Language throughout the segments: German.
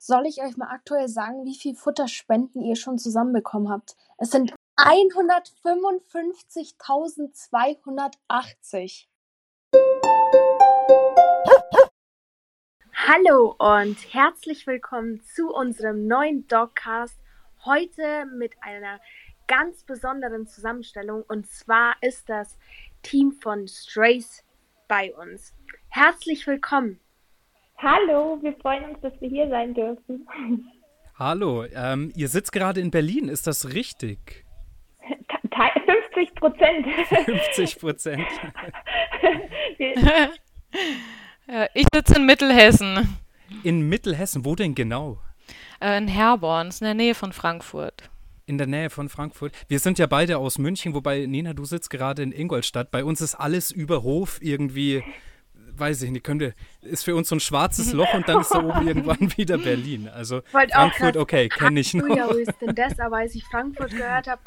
Soll ich euch mal aktuell sagen, wie viel Futterspenden ihr schon zusammenbekommen habt? Es sind 155.280. Hallo und herzlich willkommen zu unserem neuen Dogcast. Heute mit einer ganz besonderen Zusammenstellung und zwar ist das Team von Strays bei uns. Herzlich willkommen. Hallo, wir freuen uns, dass wir hier sein dürfen. Hallo, ähm, ihr sitzt gerade in Berlin, ist das richtig? 50 Prozent. 50 Prozent. ich sitze in Mittelhessen. In Mittelhessen, wo denn genau? Äh, in Herborn, ist in der Nähe von Frankfurt. In der Nähe von Frankfurt. Wir sind ja beide aus München, wobei Nina, du sitzt gerade in Ingolstadt. Bei uns ist alles über Hof irgendwie weiß ich nicht, könnte, ist für uns so ein schwarzes Loch und dann ist da oben irgendwann wieder Berlin. Also Wollt Frankfurt, okay, kenne ich noch. Ja, wo ist denn das? Aber als ich Frankfurt gehört habe,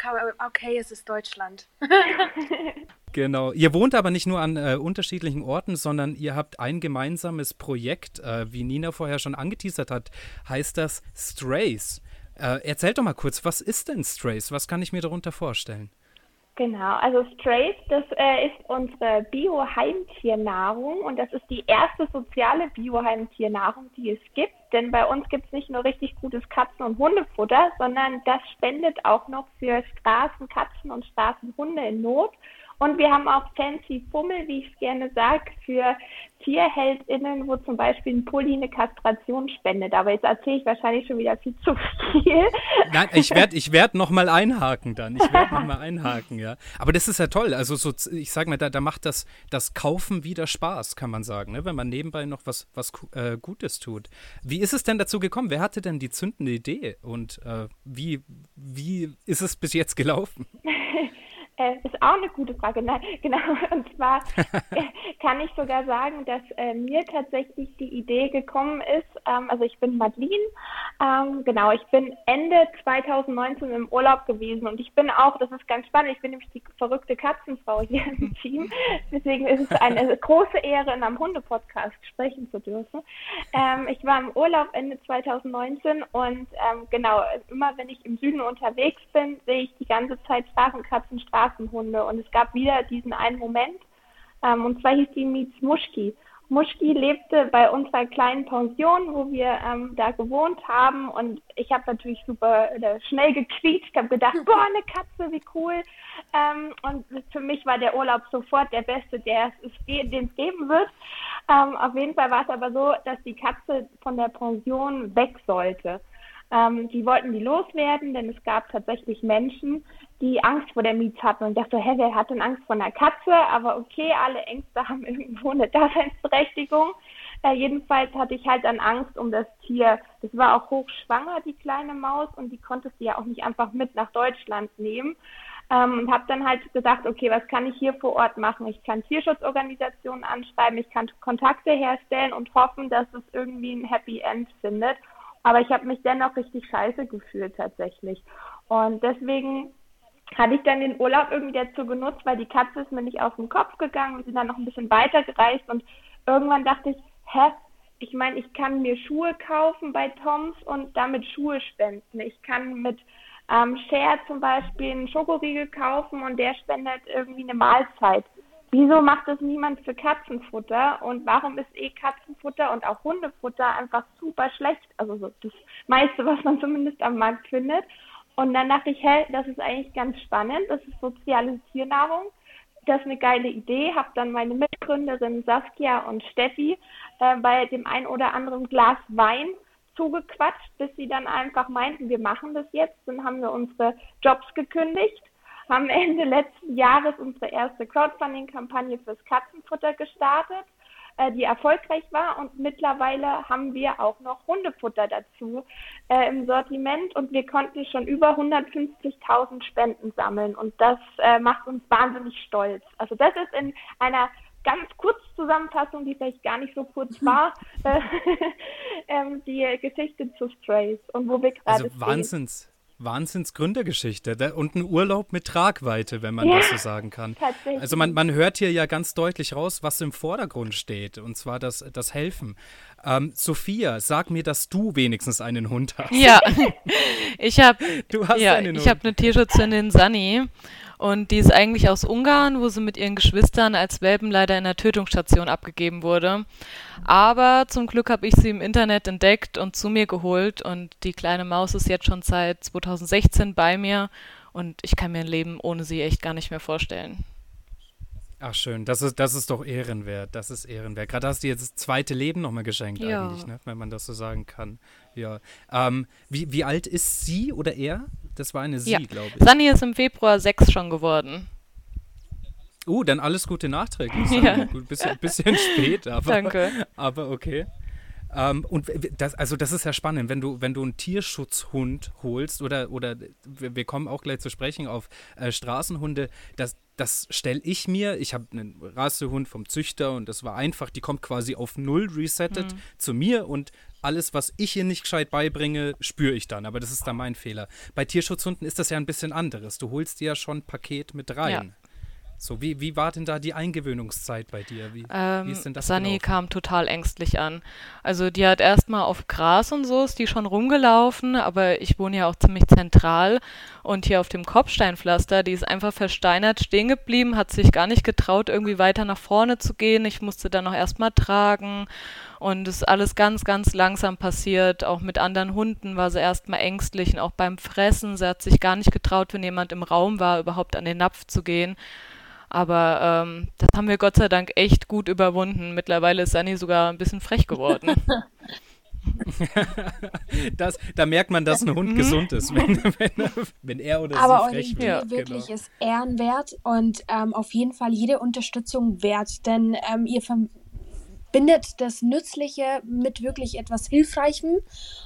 okay, es ist Deutschland. Genau. Ihr wohnt aber nicht nur an äh, unterschiedlichen Orten, sondern ihr habt ein gemeinsames Projekt, äh, wie Nina vorher schon angeteasert hat, heißt das Strays. Äh, erzählt doch mal kurz, was ist denn Strays? Was kann ich mir darunter vorstellen? Genau, also Strays, das äh, ist unsere Bio-Heimtiernahrung und das ist die erste soziale Bio-Heimtiernahrung, die es gibt. Denn bei uns gibt es nicht nur richtig gutes Katzen- und Hundefutter, sondern das spendet auch noch für Straßenkatzen und Straßenhunde in Not. Und wir haben auch fancy Fummel, wie ich es gerne sage, für TierheldInnen, wo zum Beispiel ein Pulli eine Kastration spendet. Aber jetzt erzähle ich wahrscheinlich schon wieder viel zu viel. Nein, ich werde ich werd nochmal einhaken dann. Ich werde nochmal einhaken, ja. Aber das ist ja toll. Also so, ich sage mal, da, da macht das, das Kaufen wieder Spaß, kann man sagen, ne? wenn man nebenbei noch was, was äh, Gutes tut. Wie ist es denn dazu gekommen? Wer hatte denn die zündende Idee und äh, wie, wie ist es bis jetzt gelaufen? Äh, ist auch eine gute Frage. Nein, genau. Und zwar kann ich sogar sagen, dass äh, mir tatsächlich die Idee gekommen ist. Ähm, also ich bin Madeline. Ähm, genau, ich bin Ende 2019 im Urlaub gewesen und ich bin auch, das ist ganz spannend, ich bin nämlich die verrückte Katzenfrau hier im Team. Deswegen ist es eine große Ehre, in einem Hundepodcast sprechen zu dürfen. Ähm, ich war im Urlaub Ende 2019 und ähm, genau, immer wenn ich im Süden unterwegs bin, sehe ich die ganze Zeit Straßenkatzen, Straßen Straßenhunde. Und es gab wieder diesen einen Moment, ähm, und zwar hieß die Mietz Muschki. Muschki lebte bei unserer kleinen Pension, wo wir ähm, da gewohnt haben. Und ich habe natürlich super äh, schnell gequietscht, habe gedacht, boah, eine Katze, wie cool. Ähm, und für mich war der Urlaub sofort der beste, der es, den es geben wird. Ähm, auf jeden Fall war es aber so, dass die Katze von der Pension weg sollte. Ähm, die wollten die loswerden, denn es gab tatsächlich Menschen, die Angst vor der Mietz hatten und dachte, hä, wer hat denn Angst vor einer Katze? Aber okay, alle Ängste haben irgendwo eine Daseinsberechtigung. Äh, jedenfalls hatte ich halt dann Angst um das Tier. Das war auch hochschwanger, die kleine Maus, und die konntest du ja auch nicht einfach mit nach Deutschland nehmen. Ähm, und habe dann halt gedacht, okay, was kann ich hier vor Ort machen? Ich kann Tierschutzorganisationen anschreiben, ich kann Kontakte herstellen und hoffen, dass es irgendwie ein Happy End findet. Aber ich habe mich dennoch richtig scheiße gefühlt tatsächlich. Und deswegen hatte ich dann den Urlaub irgendwie dazu genutzt, weil die Katze ist mir nicht aus dem Kopf gegangen. Wir sind dann noch ein bisschen weiter gereist und irgendwann dachte ich, hä, ich meine, ich kann mir Schuhe kaufen bei Toms und damit Schuhe spenden. Ich kann mit ähm, Share zum Beispiel einen Schokoriegel kaufen und der spendet irgendwie eine Mahlzeit. Wieso macht das niemand für Katzenfutter? Und warum ist eh Katzenfutter und auch Hundefutter einfach super schlecht? Also so das meiste, was man zumindest am Markt findet. Und dann dachte ich, hey, das ist eigentlich ganz spannend. Das ist soziale Tiernahrung. Das ist eine geile Idee. Habe dann meine Mitgründerin Saskia und Steffi äh, bei dem ein oder anderen Glas Wein zugequatscht, bis sie dann einfach meinten, wir machen das jetzt. Dann haben wir unsere Jobs gekündigt haben Ende letzten Jahres unsere erste Crowdfunding-Kampagne fürs Katzenfutter gestartet, äh, die erfolgreich war. Und mittlerweile haben wir auch noch Hundefutter dazu äh, im Sortiment. Und wir konnten schon über 150.000 Spenden sammeln. Und das äh, macht uns wahnsinnig stolz. Also das ist in einer ganz kurz Zusammenfassung, die vielleicht gar nicht so kurz war, äh, ähm, die Geschichte zu Strays und wo wir gerade Also Wahnsinns, Wahnsinnsgründergeschichte und ein Urlaub mit Tragweite, wenn man ja, das so sagen kann. Also man, man hört hier ja ganz deutlich raus, was im Vordergrund steht, und zwar das, das Helfen. Ähm, Sophia, sag mir, dass du wenigstens einen Hund hast. Ja, ich habe ja, ich habe eine Tierschutzhündin Sunny und die ist eigentlich aus Ungarn, wo sie mit ihren Geschwistern als Welpen leider in der Tötungsstation abgegeben wurde. Aber zum Glück habe ich sie im Internet entdeckt und zu mir geholt. Und die kleine Maus ist jetzt schon seit 2016 bei mir. Und ich kann mir ein Leben ohne sie echt gar nicht mehr vorstellen. Ach schön, das ist, das ist doch ehrenwert. Das ist ehrenwert. Gerade hast du jetzt das zweite Leben nochmal geschenkt ja. eigentlich, ne? wenn man das so sagen kann. Ja. Ähm, wie, wie alt ist sie oder er? Das war eine Sie, ja. glaube ich. Sunny ist im Februar sechs schon geworden. Uh, dann alles Gute nachträglich. Ja. Ein bisschen, bisschen spät, aber, Danke. aber okay. Ähm, und das, also das ist ja spannend, wenn du, wenn du einen Tierschutzhund holst oder, oder wir kommen auch gleich zu sprechen auf äh, Straßenhunde, das, das stelle ich mir, ich habe einen Rassehund vom Züchter und das war einfach, die kommt quasi auf Null resettet mhm. zu mir und alles, was ich ihr nicht gescheit beibringe, spüre ich dann. Aber das ist dann mein Fehler. Bei Tierschutzhunden ist das ja ein bisschen anderes. Du holst dir ja schon ein Paket mit rein. Ja. So, wie, wie war denn da die Eingewöhnungszeit bei dir? Wie, ähm, wie ist denn das Sunny gelaufen? kam total ängstlich an. Also die hat erstmal auf Gras und so ist die schon rumgelaufen, aber ich wohne ja auch ziemlich zentral und hier auf dem Kopfsteinpflaster, die ist einfach versteinert stehen geblieben, hat sich gar nicht getraut, irgendwie weiter nach vorne zu gehen. Ich musste dann noch erstmal tragen und es ist alles ganz, ganz langsam passiert. Auch mit anderen Hunden war sie erstmal ängstlich und auch beim Fressen. Sie hat sich gar nicht getraut, wenn jemand im Raum war, überhaupt an den Napf zu gehen. Aber ähm, das haben wir Gott sei Dank echt gut überwunden. Mittlerweile ist Sunny sogar ein bisschen frech geworden. das, da merkt man, dass ein Hund mhm. gesund ist, wenn, wenn, wenn er oder Aber sie frech wird. Aber wirklich genau. ist ehrenwert und ähm, auf jeden Fall jede Unterstützung wert, denn ähm, ihr verbindet das Nützliche mit wirklich etwas Hilfreichem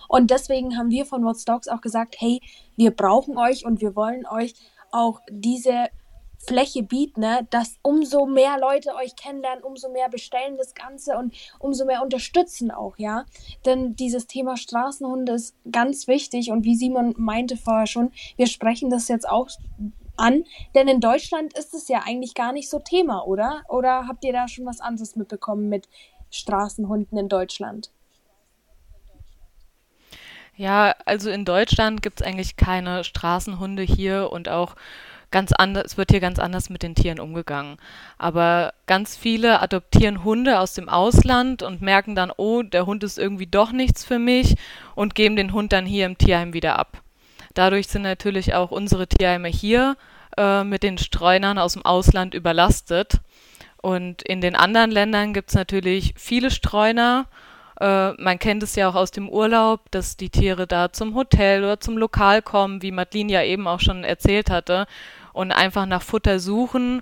und deswegen haben wir von What's Dogs auch gesagt, hey, wir brauchen euch und wir wollen euch auch diese Fläche bieten, ne, dass umso mehr Leute euch kennenlernen, umso mehr bestellen das Ganze und umso mehr unterstützen auch, ja. Denn dieses Thema Straßenhunde ist ganz wichtig und wie Simon meinte vorher schon, wir sprechen das jetzt auch an, denn in Deutschland ist es ja eigentlich gar nicht so Thema, oder? Oder habt ihr da schon was anderes mitbekommen mit Straßenhunden in Deutschland? Ja, also in Deutschland gibt es eigentlich keine Straßenhunde hier und auch ganz anders, es wird hier ganz anders mit den Tieren umgegangen. Aber ganz viele adoptieren Hunde aus dem Ausland und merken dann, oh, der Hund ist irgendwie doch nichts für mich und geben den Hund dann hier im Tierheim wieder ab. Dadurch sind natürlich auch unsere Tierheime hier äh, mit den Streunern aus dem Ausland überlastet. Und in den anderen Ländern gibt es natürlich viele Streuner. Äh, man kennt es ja auch aus dem Urlaub, dass die Tiere da zum Hotel oder zum Lokal kommen, wie Madeline ja eben auch schon erzählt hatte und einfach nach Futter suchen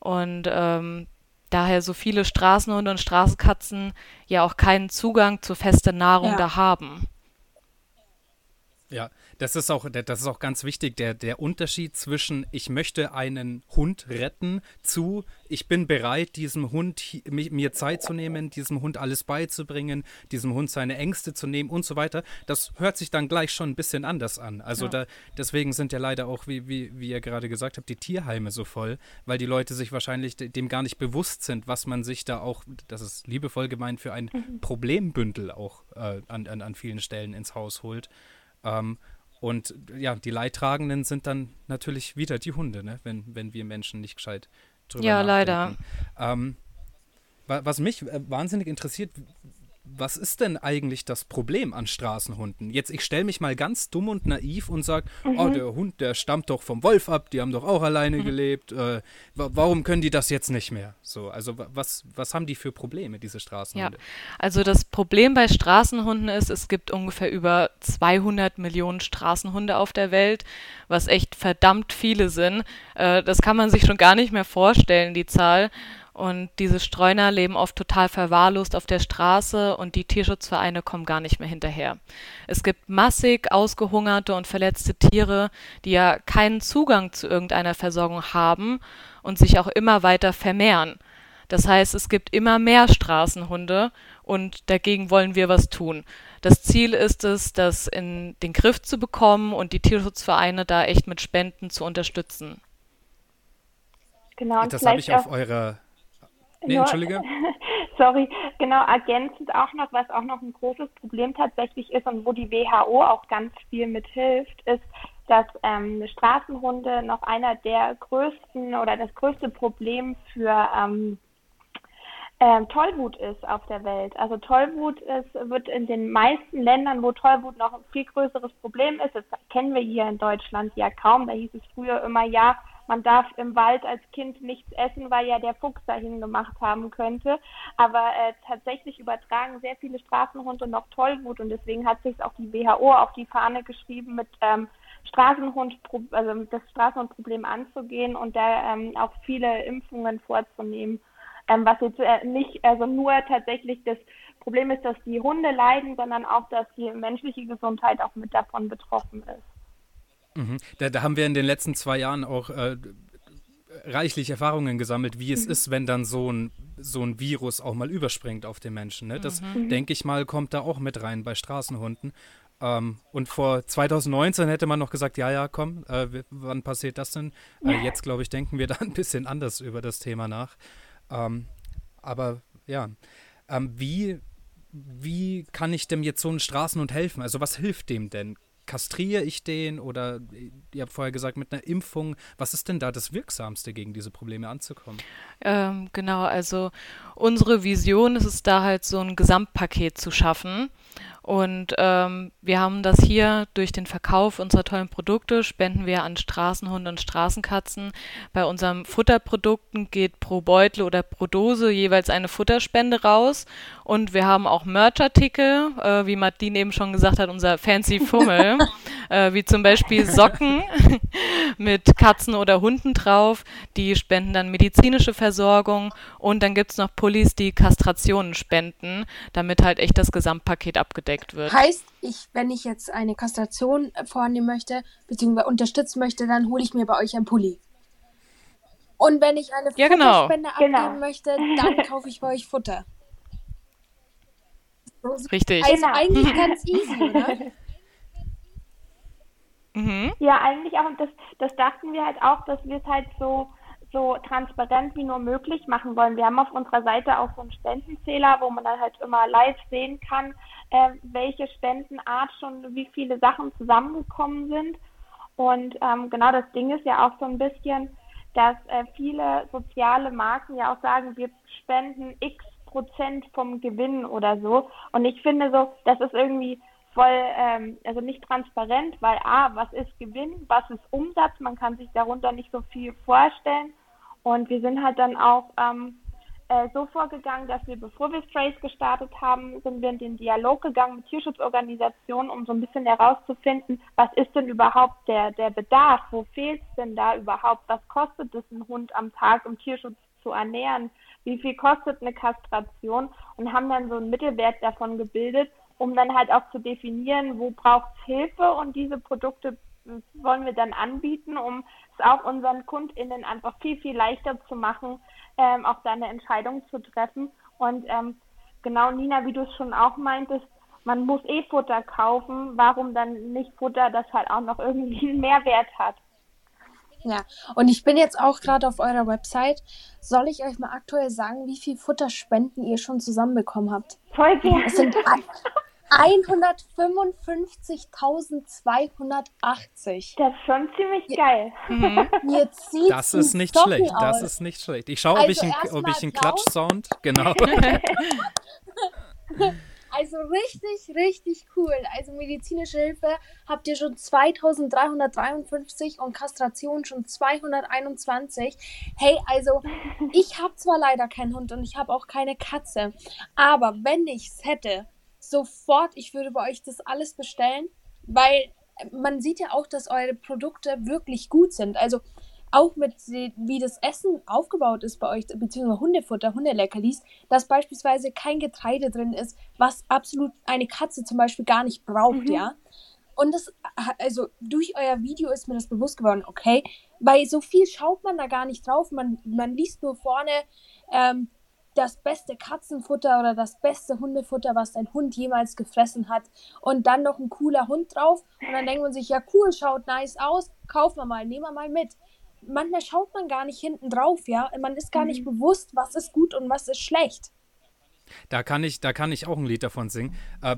und ähm, daher so viele Straßenhunde und Straßenkatzen ja auch keinen Zugang zu fester Nahrung ja. da haben. Ja, das ist auch, das ist auch ganz wichtig, der, der Unterschied zwischen ich möchte einen Hund retten zu ich bin bereit, diesem Hund mir Zeit zu nehmen, diesem Hund alles beizubringen, diesem Hund seine Ängste zu nehmen und so weiter. Das hört sich dann gleich schon ein bisschen anders an. Also ja. da, deswegen sind ja leider auch, wie, wie, wie ihr gerade gesagt habt, die Tierheime so voll, weil die Leute sich wahrscheinlich dem gar nicht bewusst sind, was man sich da auch, das ist liebevoll gemeint, für ein mhm. Problembündel auch äh, an, an, an vielen Stellen ins Haus holt. Ähm, und ja, die Leidtragenden sind dann natürlich wieder die Hunde, ne? wenn, wenn wir Menschen nicht gescheit drüber ja, nachdenken. Ja, leider. Ähm, was mich äh, wahnsinnig interessiert, was ist denn eigentlich das Problem an Straßenhunden? Jetzt, ich stelle mich mal ganz dumm und naiv und sage, mhm. oh, der Hund, der stammt doch vom Wolf ab, die haben doch auch alleine mhm. gelebt. Äh, warum können die das jetzt nicht mehr? So, also was, was haben die für Probleme, diese Straßenhunde? Ja, also das Problem bei Straßenhunden ist, es gibt ungefähr über 200 Millionen Straßenhunde auf der Welt, was echt verdammt viele sind. Äh, das kann man sich schon gar nicht mehr vorstellen, die Zahl. Und diese Streuner leben oft total verwahrlost auf der Straße und die Tierschutzvereine kommen gar nicht mehr hinterher. Es gibt massig ausgehungerte und verletzte Tiere, die ja keinen Zugang zu irgendeiner Versorgung haben und sich auch immer weiter vermehren. Das heißt, es gibt immer mehr Straßenhunde und dagegen wollen wir was tun. das Ziel ist es, das in den Griff zu bekommen und die Tierschutzvereine da echt mit Spenden zu unterstützen. Genau, und das habe ich auf eurer. Nee, Entschuldige. Sorry, genau, ergänzend auch noch, was auch noch ein großes Problem tatsächlich ist und wo die WHO auch ganz viel mithilft, ist, dass ähm, Straßenhunde noch einer der größten oder das größte Problem für ähm, ähm, Tollwut ist auf der Welt. Also Tollwut ist, wird in den meisten Ländern, wo Tollwut noch ein viel größeres Problem ist, das kennen wir hier in Deutschland ja kaum. Da hieß es früher immer, ja, man darf im Wald als Kind nichts essen, weil ja der Fuchs dahin gemacht haben könnte. Aber äh, tatsächlich übertragen sehr viele Straßenhunde noch Tollwut und deswegen hat sich auch die WHO auf die Fahne geschrieben, mit ähm, Straßenhund, also das Straßenhundproblem anzugehen und da ähm, auch viele Impfungen vorzunehmen. Ähm, was jetzt äh, nicht, also nur tatsächlich das Problem ist, dass die Hunde leiden, sondern auch, dass die menschliche Gesundheit auch mit davon betroffen ist. Mhm. Da, da, haben wir in den letzten zwei Jahren auch äh, reichlich Erfahrungen gesammelt, wie es mhm. ist, wenn dann so ein, so ein Virus auch mal überspringt auf den Menschen. Ne? Das, mhm. denke ich mal, kommt da auch mit rein bei Straßenhunden. Ähm, und vor 2019 hätte man noch gesagt, ja, ja, komm, äh, wann passiert das denn? Äh, jetzt, glaube ich, denken wir da ein bisschen anders über das Thema nach. Ähm, aber ja, ähm, wie, wie kann ich dem jetzt so einen Straßenhund helfen? Also was hilft dem denn? Kastriere ich den oder ihr habt vorher gesagt mit einer Impfung? Was ist denn da das Wirksamste, gegen diese Probleme anzukommen? Ähm, genau, also unsere Vision ist es da halt so ein Gesamtpaket zu schaffen und ähm, wir haben das hier durch den Verkauf unserer tollen Produkte, spenden wir an Straßenhunde und Straßenkatzen. Bei unseren Futterprodukten geht pro Beutel oder pro Dose jeweils eine Futterspende raus. Und wir haben auch Merchartikel, äh, wie Martin eben schon gesagt hat, unser Fancy Fummel, äh, wie zum Beispiel Socken mit Katzen oder Hunden drauf. Die spenden dann medizinische Versorgung. Und dann gibt es noch Pullis, die Kastrationen spenden, damit halt echt das Gesamtpaket abgedeckt abgedeckt wird. Heißt, ich, wenn ich jetzt eine Kastration vornehmen möchte, beziehungsweise unterstützen möchte, dann hole ich mir bei euch ein Pulli. Und wenn ich eine ja, genau. Futterspende abgeben genau. möchte, dann kaufe ich bei euch Futter. Richtig. Also genau. eigentlich ganz easy, oder? Mhm. Ja, eigentlich auch. Und das, das dachten wir halt auch, dass wir es halt so so transparent wie nur möglich machen wollen. Wir haben auf unserer Seite auch so einen Spendenzähler, wo man dann halt immer live sehen kann, äh, welche Spendenart schon, wie viele Sachen zusammengekommen sind. Und ähm, genau das Ding ist ja auch so ein bisschen, dass äh, viele soziale Marken ja auch sagen, wir spenden x Prozent vom Gewinn oder so. Und ich finde so, das ist irgendwie voll, ähm, also nicht transparent, weil A, was ist Gewinn, was ist Umsatz, man kann sich darunter nicht so viel vorstellen. Und wir sind halt dann auch ähm, äh, so vorgegangen, dass wir, bevor wir Strays gestartet haben, sind wir in den Dialog gegangen mit Tierschutzorganisationen, um so ein bisschen herauszufinden, was ist denn überhaupt der, der Bedarf, wo fehlt es denn da überhaupt, was kostet es ein Hund am Tag, um Tierschutz zu ernähren, wie viel kostet eine Kastration? Und haben dann so einen Mittelwert davon gebildet um dann halt auch zu definieren, wo braucht es Hilfe und diese Produkte wollen wir dann anbieten, um es auch unseren KundInnen einfach viel, viel leichter zu machen, ähm, auch da eine Entscheidung zu treffen. Und ähm, genau, Nina, wie du es schon auch meintest, man muss eh Futter kaufen. Warum dann nicht Futter, das halt auch noch irgendwie einen Mehrwert hat? Ja, und ich bin jetzt auch gerade auf eurer Website. Soll ich euch mal aktuell sagen, wie viel Futterspenden ihr schon zusammenbekommen habt? Voll gerne. Es sind 155.280. Das ist schon ziemlich geil. Mhm. das ist nicht Socken schlecht. Aus. Das ist nicht schlecht. Ich schaue, ob also ich einen Klatsch-Sound. Genau. Also richtig, richtig cool. Also medizinische Hilfe habt ihr schon 2353 und Kastration schon 221. Hey, also ich habe zwar leider keinen Hund und ich habe auch keine Katze, aber wenn ich es hätte, sofort, ich würde bei euch das alles bestellen, weil man sieht ja auch, dass eure Produkte wirklich gut sind. Also auch mit wie das Essen aufgebaut ist bei euch, beziehungsweise Hundefutter, Hundeleckerlis, dass beispielsweise kein Getreide drin ist, was absolut eine Katze zum Beispiel gar nicht braucht, mhm. ja. Und das, also durch euer Video ist mir das bewusst geworden, okay, weil so viel schaut man da gar nicht drauf. Man, man liest nur vorne, ähm, das beste Katzenfutter oder das beste Hundefutter, was dein Hund jemals gefressen hat. Und dann noch ein cooler Hund drauf. Und dann denkt man sich, ja cool, schaut nice aus, kaufen wir mal, nehmen wir mal mit. Manchmal schaut man gar nicht hinten drauf, ja. Man ist gar nicht mhm. bewusst, was ist gut und was ist schlecht. Da kann ich, da kann ich auch ein Lied davon singen. Äh,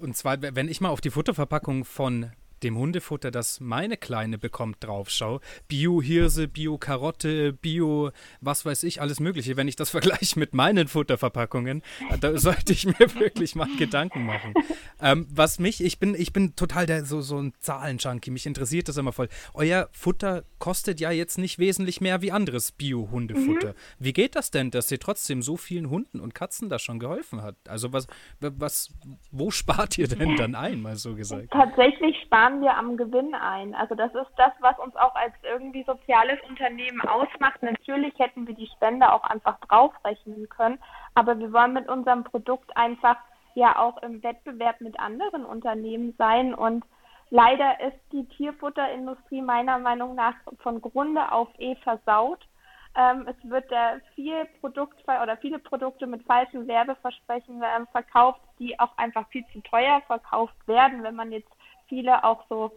und zwar, wenn ich mal auf die Futterverpackung von dem Hundefutter, das meine Kleine bekommt, draufschaue. Bio-Hirse, Bio-Karotte, Bio, was weiß ich, alles Mögliche. Wenn ich das vergleiche mit meinen Futterverpackungen, da sollte ich mir wirklich mal Gedanken machen. Ähm, was mich, ich bin, ich bin total der, so, so ein Zahlenjunkie, mich interessiert das immer voll. Euer Futter kostet ja jetzt nicht wesentlich mehr wie anderes Bio-Hundefutter. Mhm. Wie geht das denn, dass ihr trotzdem so vielen Hunden und Katzen da schon geholfen habt? Also was, was, wo spart ihr denn dann ein, mal so gesagt? Tatsächlich sparen sparen wir am Gewinn ein. Also das ist das, was uns auch als irgendwie soziales Unternehmen ausmacht. Natürlich hätten wir die Spende auch einfach draufrechnen können, aber wir wollen mit unserem Produkt einfach ja auch im Wettbewerb mit anderen Unternehmen sein und leider ist die Tierfutterindustrie meiner Meinung nach von Grunde auf eh versaut. Ähm, es wird äh, viel Produkt oder viele Produkte mit falschen Werbeversprechen äh, verkauft, die auch einfach viel zu teuer verkauft werden, wenn man jetzt viele auch so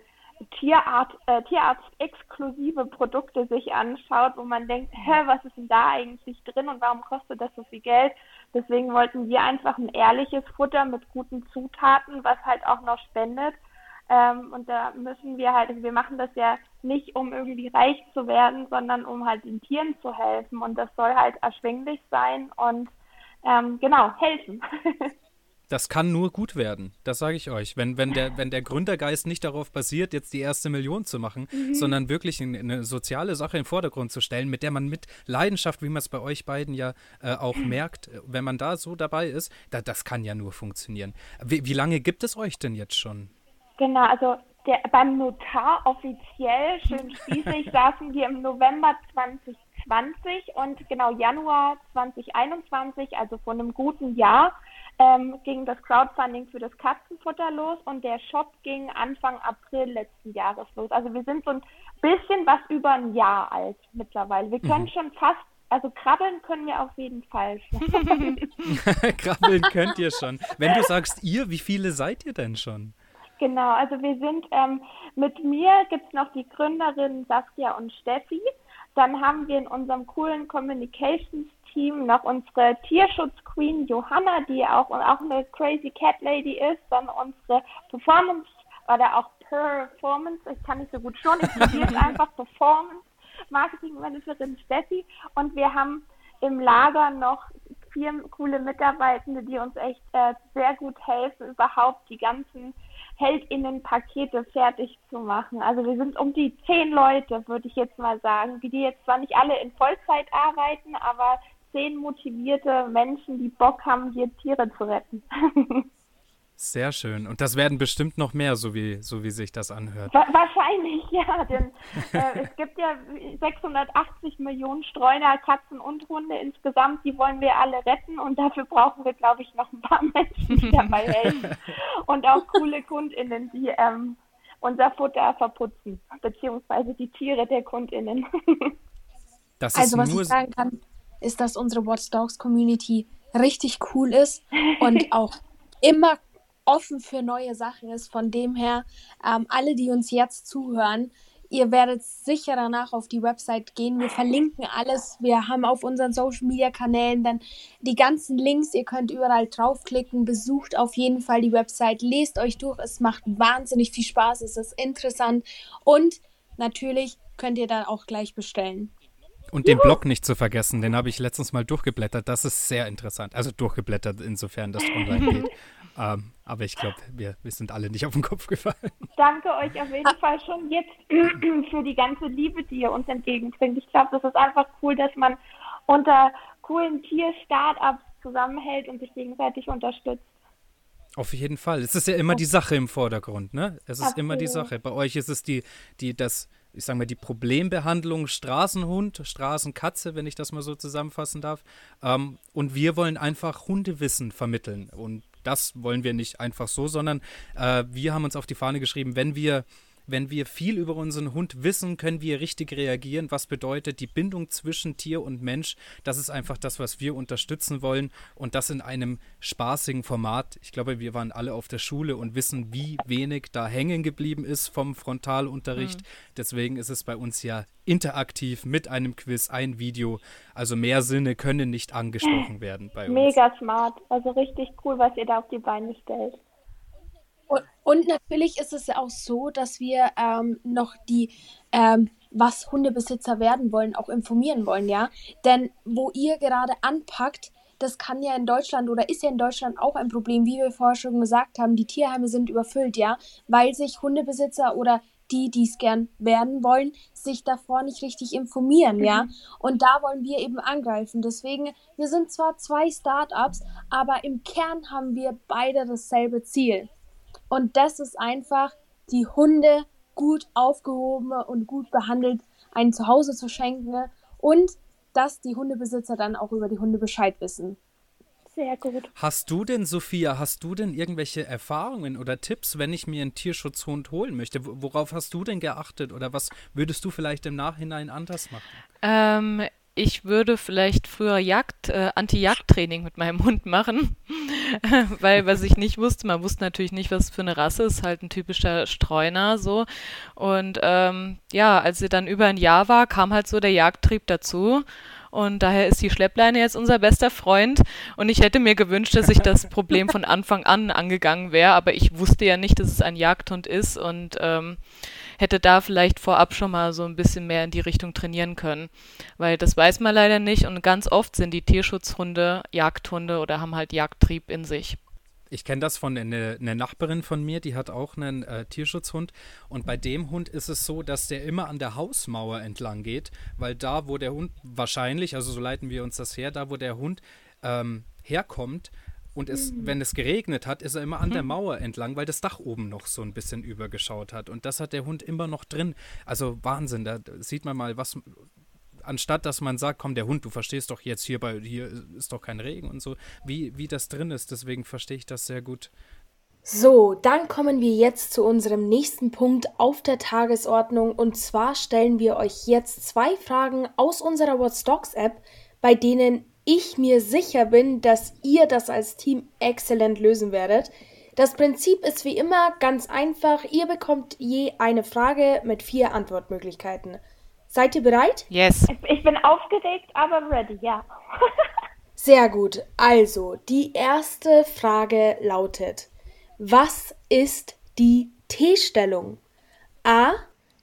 Tierart, äh, Tierarzt-exklusive Produkte sich anschaut, wo man denkt, hä, was ist denn da eigentlich drin und warum kostet das so viel Geld? Deswegen wollten wir einfach ein ehrliches Futter mit guten Zutaten, was halt auch noch spendet. Ähm, und da müssen wir halt, wir machen das ja nicht, um irgendwie reich zu werden, sondern um halt den Tieren zu helfen. Und das soll halt erschwinglich sein und ähm, genau, helfen. das kann nur gut werden. Das sage ich euch. Wenn, wenn, der, wenn der Gründergeist nicht darauf basiert, jetzt die erste Million zu machen, mhm. sondern wirklich eine, eine, soziale Sache im Vordergrund zu stellen, mit der man mit Leidenschaft, wie man es bei euch beiden ja äh, auch merkt, wenn man da so dabei ist, da, das kann ja nur funktionieren. Wie, wie lange gibt es euch denn jetzt schon? Genau, also der, beim Notar offiziell, schön schließlich, saßen wir im November 2020 und genau Januar 2021, also vor einem guten Jahr, ähm, ging das Crowdfunding für das Katzenfutter los und der Shop ging Anfang April letzten Jahres los. Also wir sind so ein bisschen was über ein Jahr alt mittlerweile. Wir können mhm. schon fast also krabbeln können wir auf jeden Fall schon. krabbeln könnt ihr schon. Wenn du sagst ihr, wie viele seid ihr denn schon? Genau, also wir sind ähm, mit mir gibt es noch die Gründerinnen Saskia und Steffi. Dann haben wir in unserem coolen Communications Team noch unsere Tierschutz-Queen Johanna, die auch, auch eine Crazy Cat Lady ist, dann unsere Performance oder auch Performance, ich kann nicht so gut schon, ich probiere einfach Performance, Marketing Managerin Steffi und wir haben im Lager noch vier coole Mitarbeitende, die uns echt äh, sehr gut helfen, überhaupt die ganzen HeldInnen-Pakete fertig zu machen. Also wir sind um die zehn Leute, würde ich jetzt mal sagen, die jetzt zwar nicht alle in Vollzeit arbeiten, aber zehn motivierte Menschen, die Bock haben, hier Tiere zu retten. Sehr schön. Und das werden bestimmt noch mehr, so wie, so wie sich das anhört. wahrscheinlich, ja. Denn äh, es gibt ja 680 Millionen Streuner, Katzen und Hunde insgesamt. Die wollen wir alle retten. Und dafür brauchen wir, glaube ich, noch ein paar Menschen, die dabei helfen. Und auch coole KundInnen, die ähm, unser Futter verputzen. Beziehungsweise die Tiere der KundInnen. also, was ich sagen kann, ist, dass unsere Watch Dogs Community richtig cool ist und auch immer offen für neue Sachen ist. Von dem her, ähm, alle, die uns jetzt zuhören, ihr werdet sicher danach auf die Website gehen. Wir verlinken alles. Wir haben auf unseren Social Media Kanälen dann die ganzen Links. Ihr könnt überall draufklicken. Besucht auf jeden Fall die Website. Lest euch durch. Es macht wahnsinnig viel Spaß. Es ist interessant. Und natürlich könnt ihr dann auch gleich bestellen. Und den Blog nicht zu vergessen, den habe ich letztens mal durchgeblättert. Das ist sehr interessant. Also durchgeblättert, insofern das online geht. ähm, aber ich glaube, wir, wir sind alle nicht auf den Kopf gefallen. Danke euch auf jeden Fall schon jetzt für die ganze Liebe, die ihr uns entgegenbringt. Ich glaube, das ist einfach cool, dass man unter coolen Tier-Startups zusammenhält und sich gegenseitig unterstützt. Auf jeden Fall. Es ist ja immer die Sache im Vordergrund, ne? Es ist Absolut. immer die Sache. Bei euch ist es die, die, das, ich sage mal, die Problembehandlung Straßenhund, Straßenkatze, wenn ich das mal so zusammenfassen darf. Ähm, und wir wollen einfach Hundewissen vermitteln. Und das wollen wir nicht einfach so, sondern äh, wir haben uns auf die Fahne geschrieben, wenn wir wenn wir viel über unseren Hund wissen, können wir richtig reagieren. Was bedeutet die Bindung zwischen Tier und Mensch? Das ist einfach das, was wir unterstützen wollen und das in einem spaßigen Format. Ich glaube, wir waren alle auf der Schule und wissen, wie wenig da hängen geblieben ist vom Frontalunterricht. Mhm. Deswegen ist es bei uns ja interaktiv mit einem Quiz, ein Video. Also mehr Sinne können nicht angesprochen werden bei uns. Mega smart. Also richtig cool, was ihr da auf die Beine stellt. Und, und natürlich ist es ja auch so, dass wir ähm, noch die, ähm, was Hundebesitzer werden wollen, auch informieren wollen, ja. Denn wo ihr gerade anpackt, das kann ja in Deutschland oder ist ja in Deutschland auch ein Problem, wie wir vorher schon gesagt haben, die Tierheime sind überfüllt, ja, weil sich Hundebesitzer oder die, die es gern werden wollen, sich davor nicht richtig informieren, mhm. ja. Und da wollen wir eben angreifen. Deswegen, wir sind zwar zwei Startups, aber im Kern haben wir beide dasselbe Ziel. Und das ist einfach, die Hunde gut aufgehoben und gut behandelt ein Zuhause zu schenken und dass die Hundebesitzer dann auch über die Hunde Bescheid wissen. Sehr gut. Hast du denn, Sophia, hast du denn irgendwelche Erfahrungen oder Tipps, wenn ich mir einen Tierschutzhund holen möchte? Worauf hast du denn geachtet oder was würdest du vielleicht im Nachhinein anders machen? Ähm, ich würde vielleicht früher Jagd, äh, Anti-Jagd-Training mit meinem Hund machen, weil was ich nicht wusste, man wusste natürlich nicht, was für eine Rasse ist, halt ein typischer Streuner so. Und ähm, ja, als sie dann über ein Jahr war, kam halt so der Jagdtrieb dazu. Und daher ist die Schleppleine jetzt unser bester Freund. Und ich hätte mir gewünscht, dass ich das Problem von Anfang an angegangen wäre. Aber ich wusste ja nicht, dass es ein Jagdhund ist und ähm, hätte da vielleicht vorab schon mal so ein bisschen mehr in die Richtung trainieren können. Weil das weiß man leider nicht. Und ganz oft sind die Tierschutzhunde Jagdhunde oder haben halt Jagdtrieb in sich. Ich kenne das von einer eine Nachbarin von mir, die hat auch einen äh, Tierschutzhund. Und bei dem Hund ist es so, dass der immer an der Hausmauer entlang geht, weil da, wo der Hund wahrscheinlich, also so leiten wir uns das her, da, wo der Hund ähm, herkommt, und es, mhm. wenn es geregnet hat, ist er immer an der mhm. Mauer entlang, weil das Dach oben noch so ein bisschen übergeschaut hat. Und das hat der Hund immer noch drin. Also Wahnsinn, da sieht man mal, was, anstatt dass man sagt, komm, der Hund, du verstehst doch jetzt hier bei, hier ist doch kein Regen und so, wie, wie das drin ist. Deswegen verstehe ich das sehr gut. So, dann kommen wir jetzt zu unserem nächsten Punkt auf der Tagesordnung. Und zwar stellen wir euch jetzt zwei Fragen aus unserer What's Dogs App, bei denen ich mir sicher bin, dass ihr das als Team exzellent lösen werdet. Das Prinzip ist wie immer ganz einfach. Ihr bekommt je eine Frage mit vier Antwortmöglichkeiten. Seid ihr bereit? Yes. Ich bin aufgeregt, aber ready, ja. Sehr gut. Also, die erste Frage lautet: Was ist die T-Stellung? A.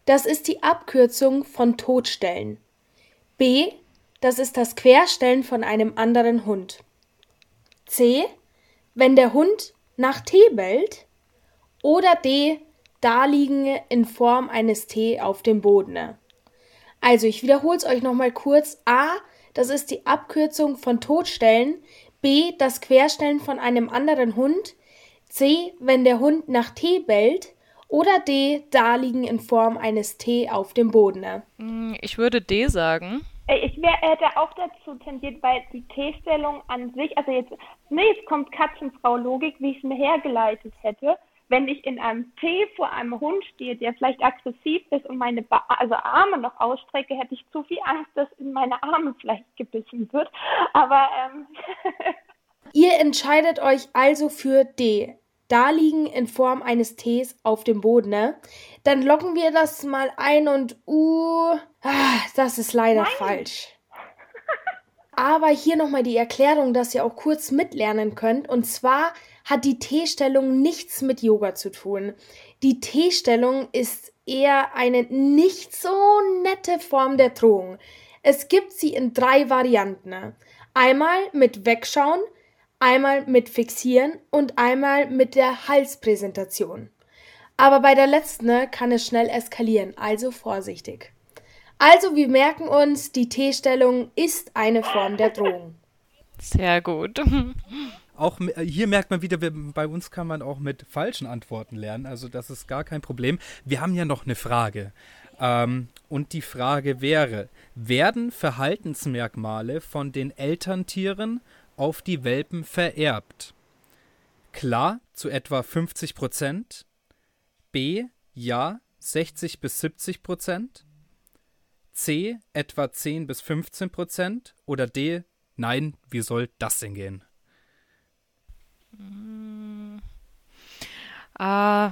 Das ist die Abkürzung von Totstellen. B. Das ist das Querstellen von einem anderen Hund. C. Wenn der Hund nach T bellt. Oder D. Daliegen in Form eines T auf dem Boden. Also, ich wiederhole es euch nochmal kurz. A, das ist die Abkürzung von Totstellen. B, das Querstellen von einem anderen Hund. C, wenn der Hund nach T bellt. Oder D, Daliegen in Form eines T auf dem Boden. Ich würde D sagen. Ich wär, hätte auch dazu tendiert, weil die T-Stellung an sich, also jetzt, nee, jetzt kommt Katzenfrau-Logik, wie ich es mir hergeleitet hätte wenn ich in einem Tee vor einem Hund stehe, der vielleicht aggressiv ist und meine ba also Arme noch ausstrecke, hätte ich zu viel Angst, dass in meine Arme vielleicht gebissen wird. Aber ähm ihr entscheidet euch also für D. Da liegen in Form eines Tees auf dem Boden, ne? Dann locken wir das mal ein und uh, ah, das ist leider Nein. falsch. Aber hier nochmal die Erklärung, dass ihr auch kurz mitlernen könnt. Und zwar hat die T-Stellung nichts mit Yoga zu tun. Die T-Stellung ist eher eine nicht so nette Form der Drohung. Es gibt sie in drei Varianten. Einmal mit Wegschauen, einmal mit Fixieren und einmal mit der Halspräsentation. Aber bei der letzten kann es schnell eskalieren, also vorsichtig. Also wir merken uns, die T-Stellung ist eine Form der Drohung. Sehr gut. Auch äh, hier merkt man wieder, bei uns kann man auch mit falschen Antworten lernen. Also das ist gar kein Problem. Wir haben ja noch eine Frage. Ähm, und die Frage wäre, werden Verhaltensmerkmale von den Elterntieren auf die Welpen vererbt? Klar, zu etwa 50 Prozent. B, ja, 60 bis 70 Prozent, C etwa 10 bis 15 Prozent oder D, nein, wie soll das denn gehen? Äh,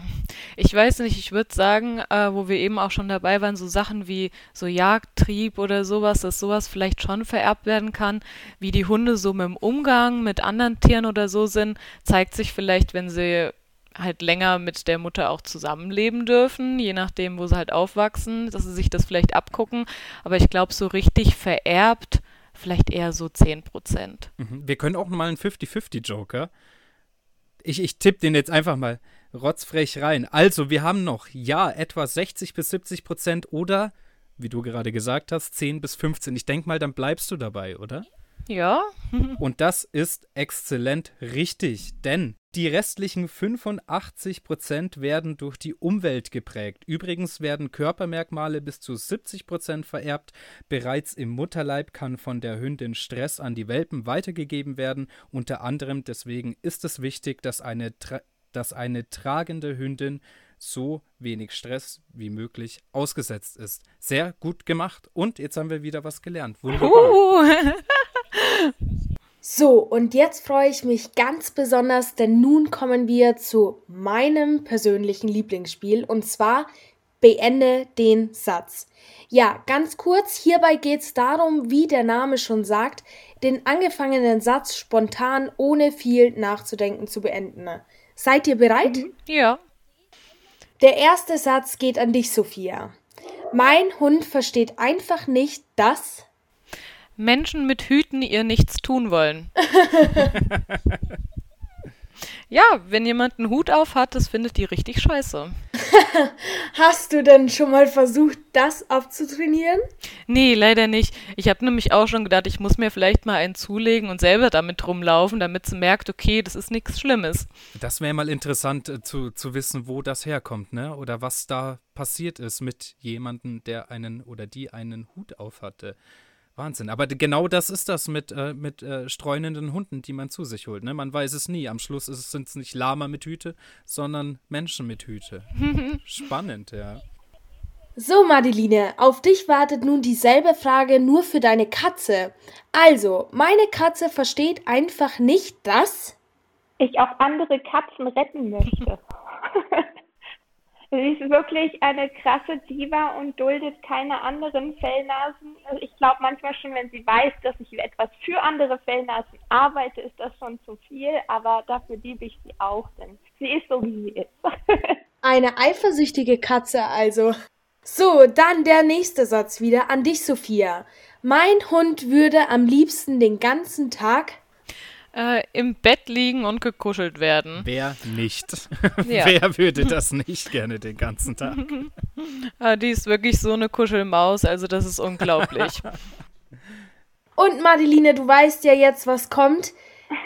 ich weiß nicht, ich würde sagen, äh, wo wir eben auch schon dabei waren, so Sachen wie so Jagdtrieb oder sowas, dass sowas vielleicht schon vererbt werden kann. Wie die Hunde so mit dem Umgang mit anderen Tieren oder so sind, zeigt sich vielleicht, wenn sie halt länger mit der Mutter auch zusammenleben dürfen, je nachdem, wo sie halt aufwachsen, dass sie sich das vielleicht abgucken. Aber ich glaube, so richtig vererbt, vielleicht eher so 10 Prozent. Mhm. Wir können auch mal einen 50-50-Joker. Ich, ich tippe den jetzt einfach mal rotzfrech rein. Also, wir haben noch, ja, etwa 60 bis 70 Prozent oder, wie du gerade gesagt hast, 10 bis 15. Ich denke mal, dann bleibst du dabei, oder? Ja. Und das ist exzellent richtig, denn die restlichen 85 Prozent werden durch die Umwelt geprägt. Übrigens werden Körpermerkmale bis zu 70 Prozent vererbt. Bereits im Mutterleib kann von der Hündin Stress an die Welpen weitergegeben werden. Unter anderem deswegen ist es wichtig, dass eine, dass eine tragende Hündin so wenig Stress wie möglich ausgesetzt ist. Sehr gut gemacht. Und jetzt haben wir wieder was gelernt. Wunderbar. So, und jetzt freue ich mich ganz besonders, denn nun kommen wir zu meinem persönlichen Lieblingsspiel und zwar Beende den Satz. Ja, ganz kurz, hierbei geht es darum, wie der Name schon sagt, den angefangenen Satz spontan ohne viel nachzudenken zu beenden. Seid ihr bereit? Mhm. Ja. Der erste Satz geht an dich, Sophia. Mein Hund versteht einfach nicht, dass Menschen mit Hüten ihr nichts tun wollen. ja, wenn jemand einen Hut auf hat, das findet die richtig scheiße. Hast du denn schon mal versucht, das abzutrainieren? Nee, leider nicht. Ich habe nämlich auch schon gedacht, ich muss mir vielleicht mal einen zulegen und selber damit rumlaufen, damit sie merkt, okay, das ist nichts Schlimmes. Das wäre mal interessant äh, zu, zu wissen, wo das herkommt, ne? Oder was da passiert ist mit jemandem, der einen oder die einen Hut auf hatte. Wahnsinn. Aber genau das ist das mit, äh, mit äh, streunenden Hunden, die man zu sich holt. Ne? Man weiß es nie. Am Schluss sind es nicht Lama mit Hüte, sondern Menschen mit Hüte. Spannend, ja. So, Madeline, auf dich wartet nun dieselbe Frage nur für deine Katze. Also, meine Katze versteht einfach nicht, dass ich auch andere Katzen retten möchte. Sie ist wirklich eine krasse Diva und duldet keine anderen Fellnasen. Also ich glaube manchmal schon, wenn sie weiß, dass ich etwas für andere Fellnasen arbeite, ist das schon zu viel, aber dafür liebe ich sie auch, denn sie ist so, wie sie ist. eine eifersüchtige Katze also. So, dann der nächste Satz wieder an dich, Sophia. Mein Hund würde am liebsten den ganzen Tag äh, im Bett liegen und gekuschelt werden. Wer nicht? Ja. Wer würde das nicht gerne den ganzen Tag? ah, die ist wirklich so eine Kuschelmaus, also das ist unglaublich. und Madeline, du weißt ja jetzt, was kommt.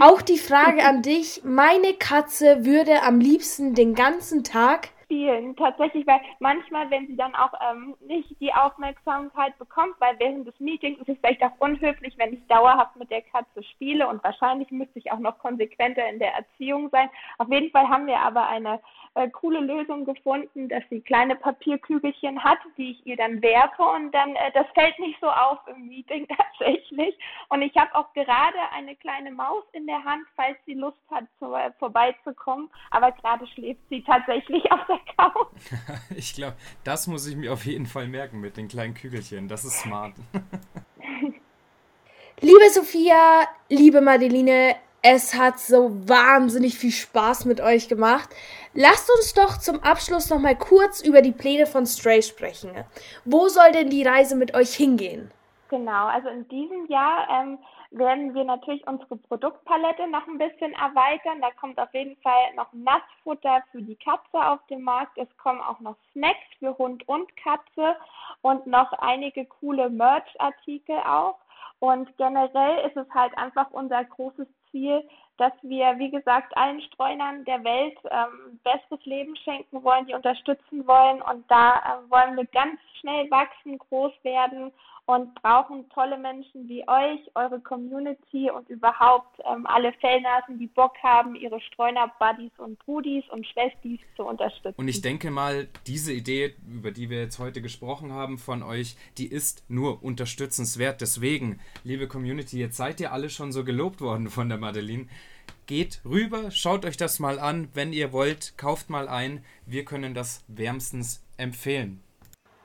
Auch die Frage an dich. Meine Katze würde am liebsten den ganzen Tag spielen. Tatsächlich, weil manchmal, wenn sie dann auch ähm, nicht die Aufmerksamkeit bekommt, weil während des Meetings ist es vielleicht auch unhöflich, wenn ich dauerhaft mit der Katze spiele und wahrscheinlich müsste ich auch noch konsequenter in der Erziehung sein. Auf jeden Fall haben wir aber eine äh, coole Lösung gefunden, dass sie kleine Papierkügelchen hat, die ich ihr dann werfe und dann, äh, das fällt nicht so auf im Meeting tatsächlich. Und ich habe auch gerade eine kleine Maus in der Hand, falls sie Lust hat, zu, äh, vorbeizukommen. Aber gerade schläft sie tatsächlich auf der Couch. ich glaube, das muss ich mir auf jeden Fall merken mit den kleinen Kügelchen. Das ist smart. Liebe Sophia, liebe Madeline, es hat so wahnsinnig viel Spaß mit euch gemacht. Lasst uns doch zum Abschluss noch mal kurz über die Pläne von Stray sprechen. Wo soll denn die Reise mit euch hingehen? Genau, also in diesem Jahr ähm, werden wir natürlich unsere Produktpalette noch ein bisschen erweitern. Da kommt auf jeden Fall noch Nassfutter für die Katze auf den Markt. Es kommen auch noch Snacks für Hund und Katze und noch einige coole Merch-Artikel auch. Und generell ist es halt einfach unser großes Ziel, dass wir, wie gesagt, allen Streunern der Welt ähm, bestes Leben schenken wollen, die unterstützen wollen. Und da äh, wollen wir ganz schnell wachsen, groß werden und brauchen tolle Menschen wie euch, eure Community und überhaupt ähm, alle Fellnasen, die Bock haben, ihre Streuner-Buddies und Brudis und Schwestis zu unterstützen. Und ich denke mal, diese Idee, über die wir jetzt heute gesprochen haben von euch, die ist nur unterstützenswert. Deswegen, liebe Community, jetzt seid ihr alle schon so gelobt worden von der Madeline. Geht rüber, schaut euch das mal an. Wenn ihr wollt, kauft mal ein. Wir können das wärmstens empfehlen.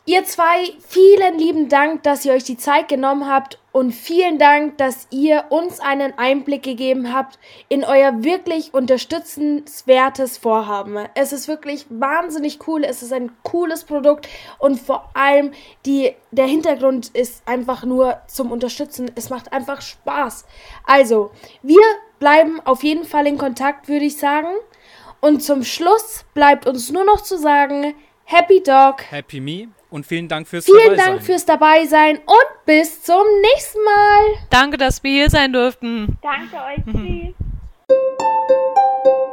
Ihr zwei, vielen lieben Dank, dass ihr euch die Zeit genommen habt und vielen Dank, dass ihr uns einen Einblick gegeben habt in euer wirklich unterstützenswertes Vorhaben. Es ist wirklich wahnsinnig cool, es ist ein cooles Produkt und vor allem die, der Hintergrund ist einfach nur zum Unterstützen. Es macht einfach Spaß. Also, wir bleiben auf jeden Fall in Kontakt, würde ich sagen. Und zum Schluss bleibt uns nur noch zu sagen, Happy Dog. Happy Me und vielen Dank fürs Vielen Dank fürs dabei sein und bis zum nächsten Mal. Danke, dass wir hier sein durften. Danke euch. Tschüss.